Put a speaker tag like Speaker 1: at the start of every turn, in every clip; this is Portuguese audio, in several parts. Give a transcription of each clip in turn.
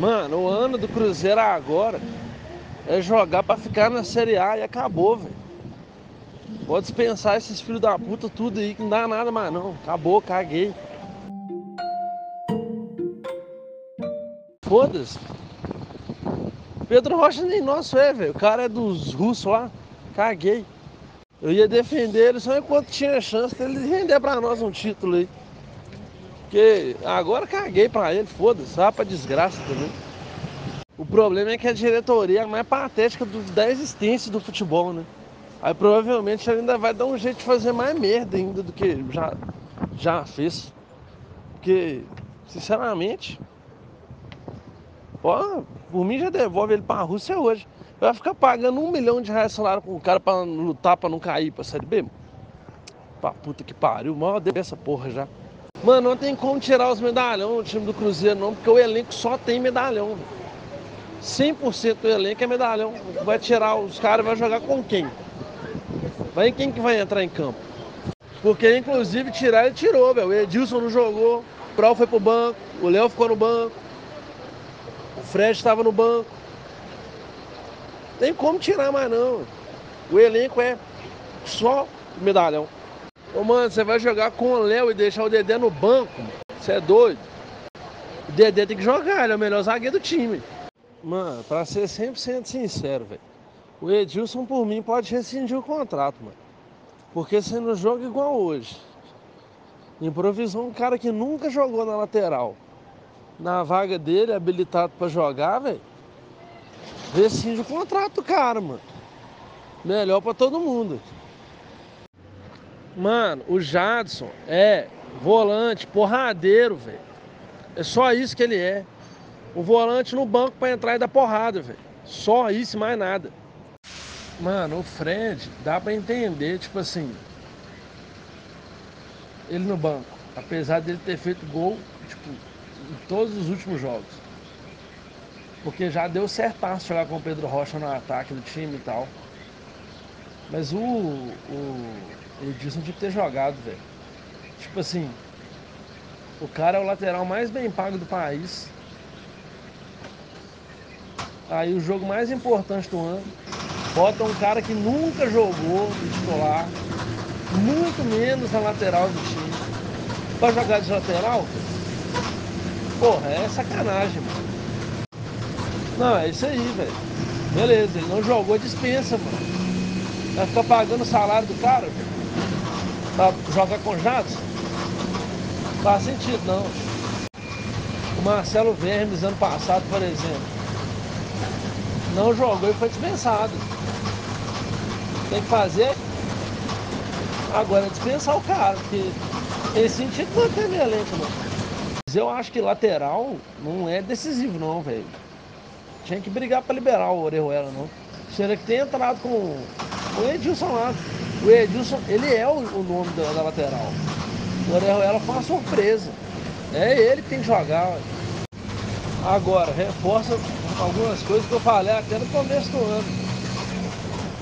Speaker 1: Mano, o ano do Cruzeiro agora é jogar pra ficar na Série A e acabou, velho. Pode dispensar esses filhos da puta tudo aí que não dá nada mais não. Acabou, caguei. Foda-se. Pedro Rocha nem nosso é, velho. O cara é dos russos lá. Caguei. Eu ia defender ele só enquanto tinha chance dele render pra nós um título aí. Porque agora caguei pra ele, foda-se, vá pra desgraça também. O problema é que a diretoria é a mais patética do, da existência do futebol, né? Aí provavelmente ele ainda vai dar um jeito de fazer mais merda ainda do que já, já fez. Porque, sinceramente, Pô, por mim já devolve ele pra Rússia hoje. Vai ficar pagando um milhão de reais salário com o cara pra lutar pra não cair pra Série B? Pra puta que pariu, mal essa porra já. Mano, não tem como tirar os medalhão do time do Cruzeiro não, porque o elenco só tem medalhão. 100% do elenco é medalhão. Vai tirar os caras, vai jogar com quem? Vai quem que vai entrar em campo? Porque inclusive tirar ele tirou, velho. O Edilson não jogou, o Prol foi pro banco, o Léo ficou no banco. O Fred estava no banco. Tem como tirar mais não. O elenco é só medalhão. Ô mano, você vai jogar com o Léo e deixar o Dedé no banco? Você é doido? O Dedé tem que jogar, ele é o melhor zagueiro do time. Mano, pra ser 100% sincero, velho. O Edilson, por mim, pode rescindir o contrato, mano. Porque você não joga igual hoje. Improvisou um cara que nunca jogou na lateral na vaga dele, habilitado para jogar, velho, rescinde o contrato, cara, mano. Melhor para todo mundo. Mano, o Jadson é volante, porradeiro, velho. É só isso que ele é. O volante no banco para entrar e dar porrada, velho. Só isso, mais nada. Mano, o Fred, dá para entender, tipo assim, ele no banco, apesar dele ter feito gol, tipo, em todos os últimos jogos. Porque já deu certaço jogar com o Pedro Rocha no ataque do time e tal. Mas o, o Edilson tinha que ter jogado, velho. Tipo assim, o cara é o lateral mais bem pago do país. Aí o jogo mais importante do ano, bota um cara que nunca jogou de titular, muito menos na lateral do time. Pra jogar de lateral, Porra, é sacanagem, mano. Não, é isso aí, velho. Beleza, ele não jogou dispensa, mano. Vai ficar pagando o salário do cara. Pra jogar com jatos? Não faz sentido, não. O Marcelo Vermes, ano passado, por exemplo, não jogou e foi dispensado. Tem que fazer agora é dispensar o cara, porque tem sentido manter minha elenco, mano. Eu acho que lateral não é decisivo não, velho. Tinha que brigar para liberar o Orejuela, não. Seria que tem entrado com o Edilson lá. O Edilson, ele é o, o nome da, da, lateral. O Orejuela foi uma surpresa. É ele que tem que jogar. Agora, reforça algumas coisas que eu falei até no começo do ano.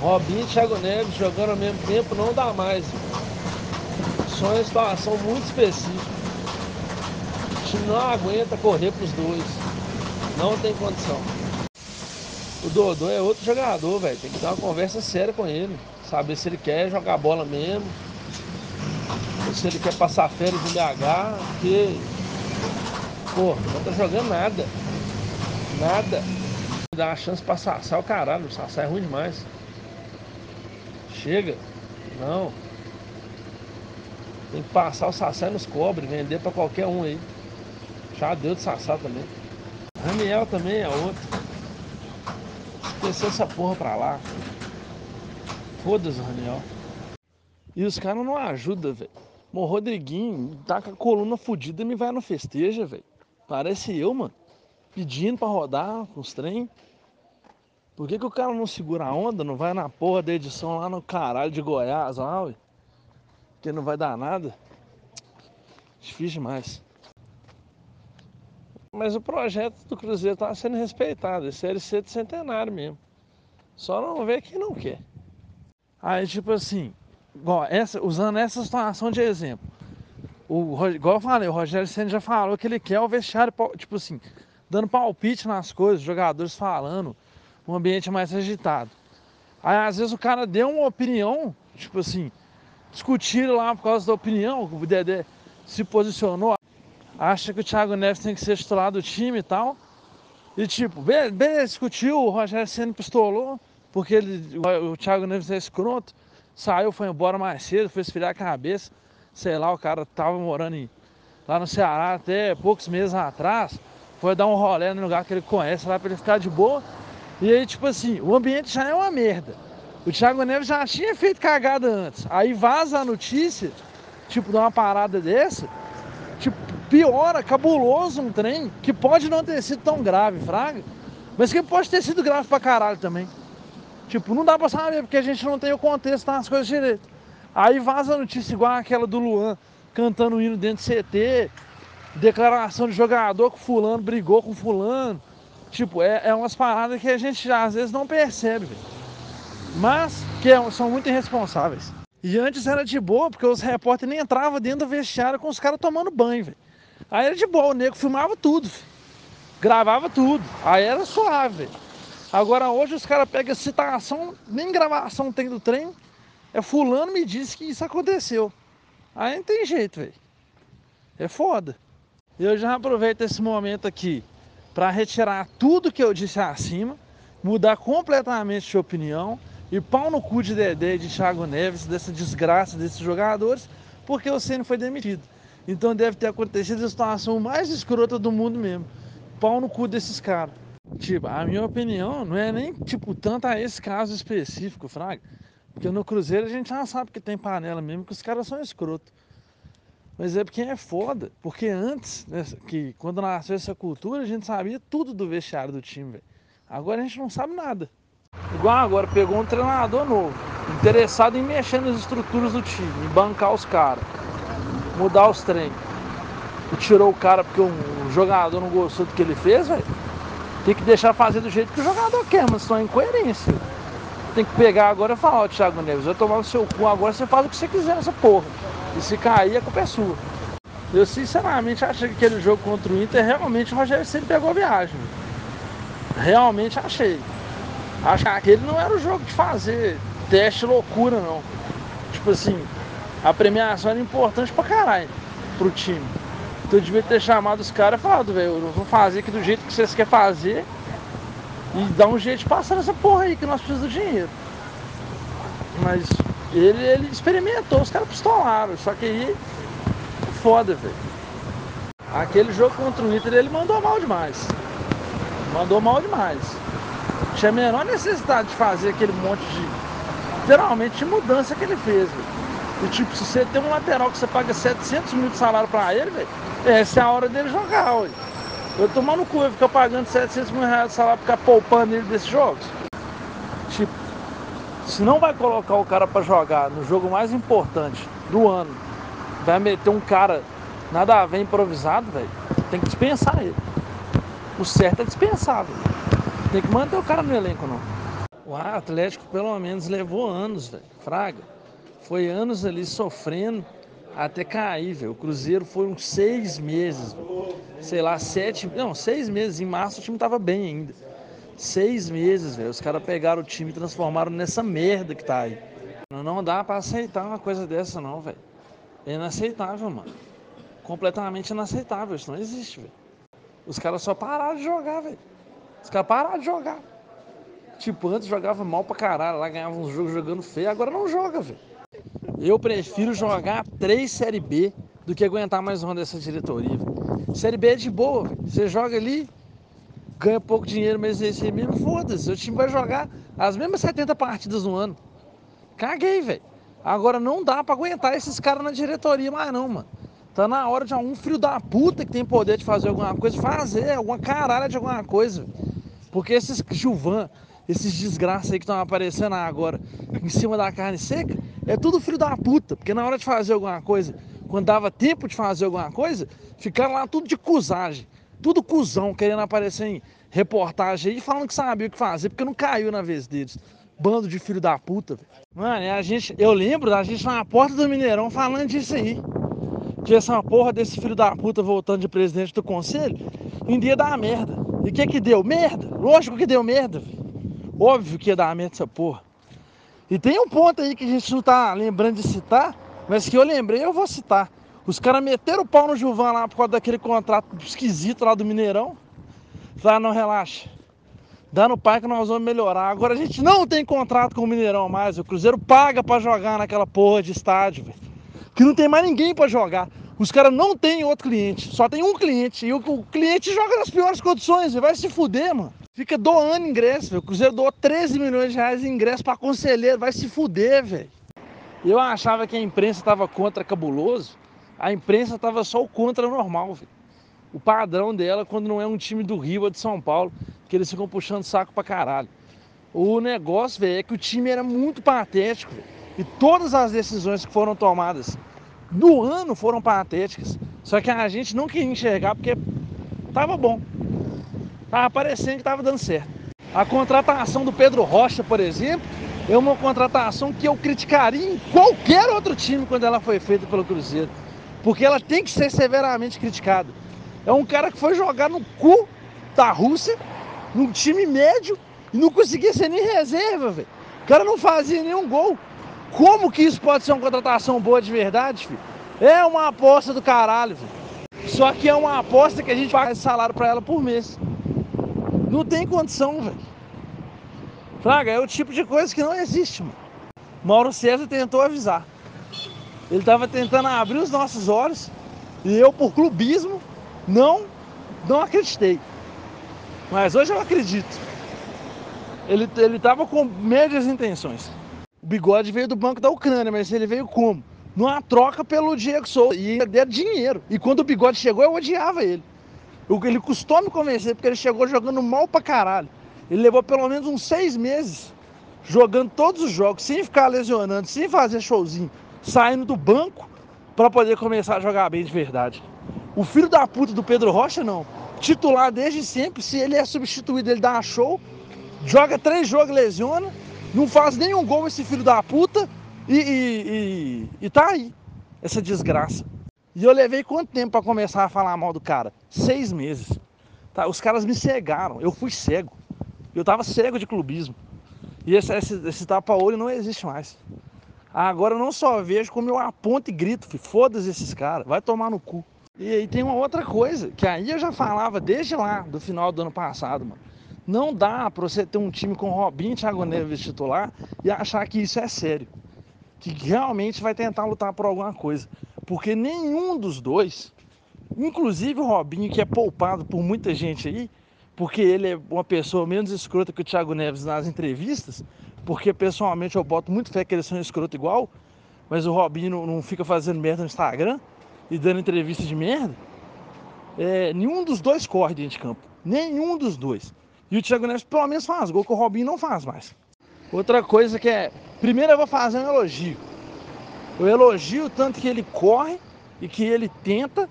Speaker 1: Robinho e Thiago Neves jogando ao mesmo tempo não dá mais. Só uma situação muito específica time não aguenta correr para os dois. Não tem condição. O Dodô é outro jogador, velho. Tem que dar uma conversa séria com ele. Saber se ele quer jogar bola mesmo. Se ele quer passar férias em BH. Porque, pô, não tá jogando nada. Nada. Dá uma chance pra Sassá, o caralho. O Sassá é ruim demais. Chega. Não. Tem que passar o Sassá nos cobre, vender pra qualquer um aí. Já deu de Sassá também. Raniel também é outro. Desceu essa porra pra lá. Foda-se, Raniel. E os caras não ajudam, velho. O Rodriguinho tá com a coluna fodida e me vai no festeja, velho. Parece eu, mano. Pedindo pra rodar com os trem. Por que, que o cara não segura a onda? Não vai na porra da edição lá no caralho de Goiás, lá, ué? Porque não vai dar nada. Difícil demais. Mas o projeto do Cruzeiro está sendo respeitado, esse LC de centenário mesmo. Só não vê quem não quer. Aí, tipo assim, igual essa, usando essa situação de exemplo. O, igual eu falei, o Rogério Senna já falou que ele quer o vestiário, tipo assim,
Speaker 2: dando palpite nas coisas, jogadores falando, um ambiente mais agitado. Aí às vezes o cara deu uma opinião, tipo assim, discutiram lá por causa da opinião, o Dedé se posicionou, acha que o Thiago Neves tem que ser titular do time e tal. E tipo, beleza, discutiu, o Rogério Senna pistolou, porque ele, o, o Thiago Neves é escroto, saiu, foi embora mais cedo, foi esfriar a cabeça. Sei lá, o cara tava morando em, lá no Ceará até poucos meses atrás, foi dar um rolê no lugar que ele conhece lá pra ele ficar de boa. E aí, tipo assim, o ambiente já é uma merda. O Thiago Neves já tinha feito cagada antes. Aí vaza a notícia, tipo, de uma parada dessa, tipo, piora, cabuloso um trem, que pode não ter sido tão grave, fraga, mas que pode ter sido grave pra caralho também. Tipo, não dá pra saber, porque a gente não tem o contexto das coisas direito. Aí vaza notícia igual aquela do Luan, cantando o hino dentro do CT, declaração de jogador que fulano brigou com fulano. Tipo, é, é umas paradas que a gente às vezes não percebe, véio mas que é são muito irresponsáveis. E antes era de boa, porque os repórteres nem entravam dentro do vestiário com os caras tomando banho, velho. Aí era de boa, o nego filmava tudo, gravava tudo. Aí era suave. Agora hoje os caras pegam citação, nem gravação tem do trem. É fulano me disse que isso aconteceu. Aí não tem jeito, velho. É foda. Eu já aproveito esse momento aqui para retirar tudo que eu disse acima, mudar completamente de opinião e pau no cu de Dedé de Thiago Neves, dessa desgraça desses jogadores, porque o Senna foi demitido. Então deve ter acontecido a situação mais escrota do mundo mesmo. Pau no cu desses caras. Tipo, a minha opinião não é nem, tipo, tanto a esse caso específico, Fraga. Porque no Cruzeiro a gente já sabe que tem panela mesmo, que os caras são escroto. Mas é porque é foda. Porque antes, né, que quando nasceu essa cultura, a gente sabia tudo do vestiário do time, velho. Agora a gente não sabe nada. Igual agora, pegou um treinador novo, interessado em mexer nas estruturas do time, em bancar os caras, mudar os treinos. E tirou o cara porque o jogador não gostou do que ele fez, velho. Tem que deixar fazer do jeito que o jogador quer, mas só é incoerência. Tem que pegar agora e falar, ó, Thiago Neves, vai tomar no seu cu agora, você faz o que você quiser nessa porra. E se cair, a culpa é sua. Eu sinceramente achei que aquele jogo contra o Inter, realmente o Rogério sempre pegou viagem. Realmente achei. Acho que aquele não era o jogo de fazer teste loucura, não. Tipo assim, a premiação era importante pra caralho pro time. Então eu devia ter chamado os caras e falado, velho, vou fazer aqui do jeito que vocês querem fazer e dar um jeito de passar nessa porra aí que nós precisamos do dinheiro. Mas ele, ele experimentou, os caras pistolaram, só que aí foda, velho. Aquele jogo contra o Inter ele mandou mal demais. Mandou mal demais tinha a menor necessidade de fazer aquele monte de. Literalmente de mudança que ele fez, velho. E tipo, se você tem um lateral que você paga 700 mil de salário pra ele, velho, essa é a hora dele jogar, ué. Eu tomar no cu, eu ficar pagando 700 mil reais de salário ficar poupando ele desses jogos. Tipo, se não vai colocar o cara pra jogar no jogo mais importante do ano, vai meter um cara nada a ver improvisado, velho, tem que dispensar ele. O certo é dispensar, velho. Tem que manter o cara no elenco, não. O Atlético, pelo menos, levou anos, velho. Fraga. Foi anos ali sofrendo até cair, velho. O Cruzeiro uns seis meses, véio. sei lá, sete, não, seis meses. Em março o time tava bem ainda. Seis meses, velho. Os caras pegaram o time e transformaram nessa merda que tá aí. Não dá para aceitar uma coisa dessa, não, velho. É inaceitável, mano. Completamente inaceitável. Isso não existe, velho. Os caras só pararam de jogar, velho. Os caras pararam de jogar. Tipo, antes jogava mal pra caralho, lá ganhava uns jogos jogando feio, agora não joga, velho. Eu prefiro jogar três Série B do que aguentar mais uma dessa diretoria. Série B é de boa, véio. você joga ali, ganha pouco dinheiro, mas esse mesmo, foda-se. O time vai jogar as mesmas 70 partidas no ano. Caguei, velho. Agora não dá pra aguentar esses caras na diretoria mais não, mano. Tá na hora de algum filho da puta que tem poder de fazer alguma coisa, fazer alguma caralho de alguma coisa. Porque esses Gilvan, esses desgraças aí que estão aparecendo agora em cima da carne seca, é tudo filho da puta. Porque na hora de fazer alguma coisa, quando dava tempo de fazer alguma coisa, ficaram lá tudo de cusagem. Tudo cuzão, querendo aparecer em reportagem aí, falando que sabia o que fazer, porque não caiu na vez deles. Bando de filho da puta, velho. Mano, a gente, eu lembro da gente na porta do Mineirão falando disso aí que essa porra desse filho da puta voltando de presidente do conselho, um dia dar merda. E o que que deu? Merda! Lógico que deu merda. Óbvio que ia dar merda essa porra. E tem um ponto aí que a gente não tá lembrando de citar, mas que eu lembrei eu vou citar. Os caras meteram o pau no Gilvan lá por causa daquele contrato esquisito lá do Mineirão. Falaram, não, relaxa. Dá no pai que nós vamos melhorar. Agora a gente não tem contrato com o Mineirão mais. O Cruzeiro paga para jogar naquela porra de estádio, velho. Que não tem mais ninguém para jogar. Os caras não tem outro cliente, só tem um cliente. E o, o cliente joga nas piores condições, vai se fuder, mano. Fica doando ingresso, velho. O Cruzeiro doou 13 milhões de reais em ingresso para conselheiro, vai se fuder, velho. Eu achava que a imprensa estava contra cabuloso a imprensa estava só o contra normal. Véio. O padrão dela quando não é um time do Rio ou de São Paulo, que eles ficam puxando saco pra caralho. O negócio, velho, é que o time era muito patético. E todas as decisões que foram tomadas no ano foram patéticas. Só que a gente não queria enxergar porque tava bom. Tava parecendo que tava dando certo. A contratação do Pedro Rocha, por exemplo, é uma contratação que eu criticaria em qualquer outro time quando ela foi feita pelo Cruzeiro porque ela tem que ser severamente criticada. É um cara que foi jogar no cu da Rússia, num time médio, e não conseguia ser nem reserva, velho. O cara não fazia nenhum gol. Como que isso pode ser uma contratação boa de verdade, filho? É uma aposta do caralho, velho. Só que é uma aposta que a gente paga salário para ela por mês. Não tem condição, velho. Fraga, é o tipo de coisa que não existe, mano. Mauro César tentou avisar. Ele estava tentando abrir os nossos olhos e eu, por clubismo, não, não acreditei. Mas hoje eu acredito. Ele estava com médias intenções. Bigode veio do Banco da Ucrânia, mas ele veio como? Numa troca pelo Diego Souza. E ele era dinheiro. E quando o bigode chegou, eu odiava ele. Ele custou me convencer, porque ele chegou jogando mal pra caralho. Ele levou pelo menos uns seis meses jogando todos os jogos, sem ficar lesionando, sem fazer showzinho saindo do banco para poder começar a jogar bem de verdade. O filho da puta do Pedro Rocha, não. Titular desde sempre, se ele é substituído, ele dá show, joga três jogos, lesiona, não faz nenhum gol esse filho da puta e, e, e, e tá aí, essa desgraça. E eu levei quanto tempo para começar a falar mal do cara? Seis meses. Tá? Os caras me cegaram, eu fui cego. Eu tava cego de clubismo. E esse, esse, esse tapa-olho não existe mais. Agora eu não só vejo como eu aponto e grito, foda-se esses caras, vai tomar no cu. E aí tem uma outra coisa, que aí eu já falava desde lá, do final do ano passado, mano. Não dá pra você ter um time com Robinho e Thiago Neves titular e achar que isso é sério. Que realmente vai tentar lutar por alguma coisa. Porque nenhum dos dois, inclusive o Robinho, que é poupado por muita gente aí, porque ele é uma pessoa menos escrota que o Thiago Neves nas entrevistas, porque pessoalmente eu boto muito fé que eles são escroto igual, mas o Robinho não, não fica fazendo merda no Instagram e dando entrevista de merda. É, nenhum dos dois corre dentro de campo. Nenhum dos dois. E o Thiago Neves pelo menos faz gol, que o Robinho não faz mais. Outra coisa que é. Primeiro eu vou fazer um elogio. Eu elogio tanto que ele corre e que ele tenta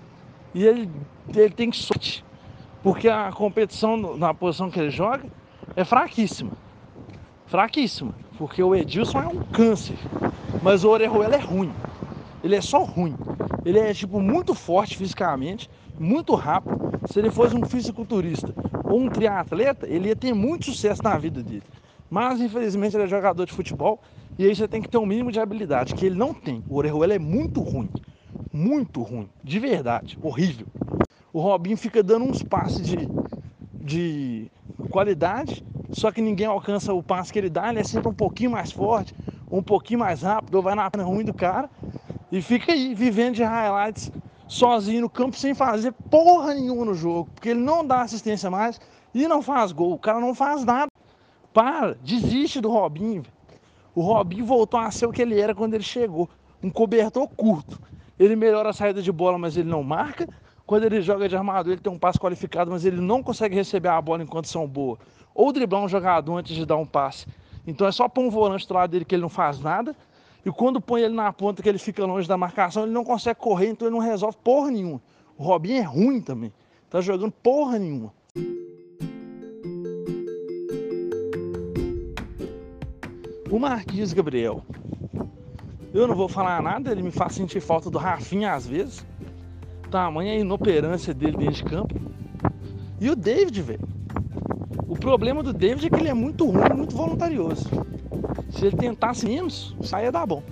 Speaker 2: e ele, ele tem sorte. Porque a competição na posição que ele joga é fraquíssima fraquíssima, porque o Edilson é um câncer, mas o Orejuela é ruim. Ele é só ruim. Ele é tipo muito forte fisicamente, muito rápido. Se ele fosse um fisiculturista um triatleta, ele ia ter muito sucesso na vida dele. Mas infelizmente ele é jogador de futebol e aí você tem que ter um mínimo de habilidade que ele não tem. O Orejuela é muito ruim, muito ruim, de verdade, horrível. O Robinho fica dando uns passes de, de qualidade só que ninguém alcança o passo que ele dá, ele é sempre um pouquinho mais forte, um pouquinho mais rápido, ou vai na perna ruim do cara e fica aí vivendo de highlights sozinho no campo sem fazer porra nenhuma no jogo, porque ele não dá assistência mais e não faz gol, o cara não faz nada. Para, desiste do Robinho. O Robinho voltou a ser o que ele era quando ele chegou, um cobertor curto. Ele melhora a saída de bola, mas ele não marca. Quando ele joga de armador, ele tem um passe qualificado, mas ele não consegue receber a bola em condição boa ou driblar um jogador antes de dar um passe. Então é só pôr um volante do lado dele que ele não faz nada. E quando põe ele na ponta que ele fica longe da marcação, ele não consegue correr, então ele não resolve porra nenhuma. O Robinho é ruim também. Tá jogando porra nenhuma. O Marquinhos Gabriel. Eu não vou falar nada, ele me faz sentir falta do Rafinha às vezes. tamanha inoperância dele dentro de campo. E o David, velho. O problema do David é que ele é muito ruim, muito voluntarioso. Se ele tentasse menos, saia dar bom.